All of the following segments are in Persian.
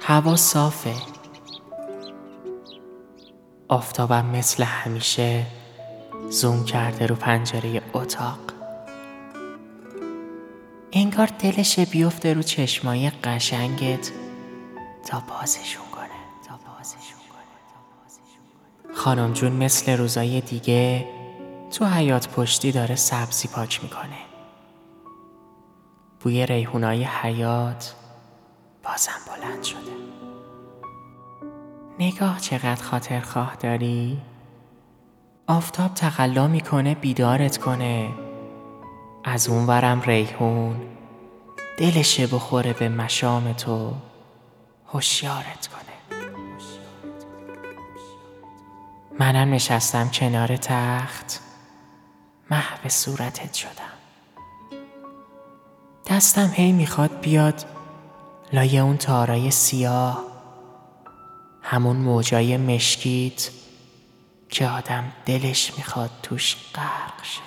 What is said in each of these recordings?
هوا صافه. آفتابم مثل همیشه زوم کرده رو پنجره اتاق. انگار دلشه بیفته رو چشمای قشنگت تا بازشون کنه. تا بازشون کنه. خانم جون مثل روزای دیگه تو حیات پشتی داره سبزی پاک می‌کنه. بوی ریحونای حیات بازم بلند شده. نگاه چقدر خاطر خواه داری؟ آفتاب تقلا می‌کنه بیدارت کنه. از اون ورم ریحون. دلشه بخوره به مشام تو. هوشیارت کنه. منم نشستم کنار تخت. محو صورتت شدم. دستم هی می‌خواد بیاد لای اون تارای سیاه همون موجای مشکیت که آدم دلش می‌خواد توش غرق شه.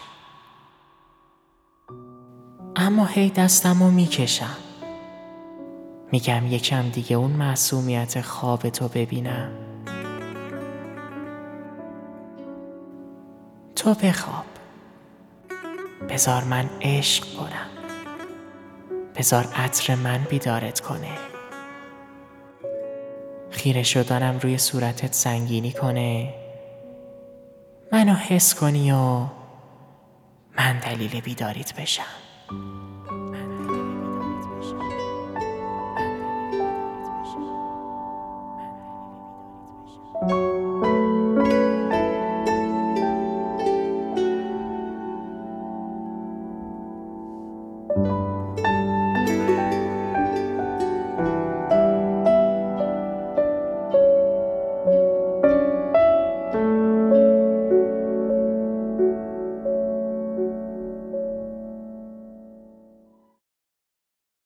اما هی دستمو می‌کشم. میگم یکم دیگه اون معصومیت خواب تو ببینم. تو بخواب. بزار من عشق کنم. بزار عطر من بیدارت کنه. خیره شدنم روی صورتت سنگینی کنه. منو حس کنی و من دلیل بیداریت بشم.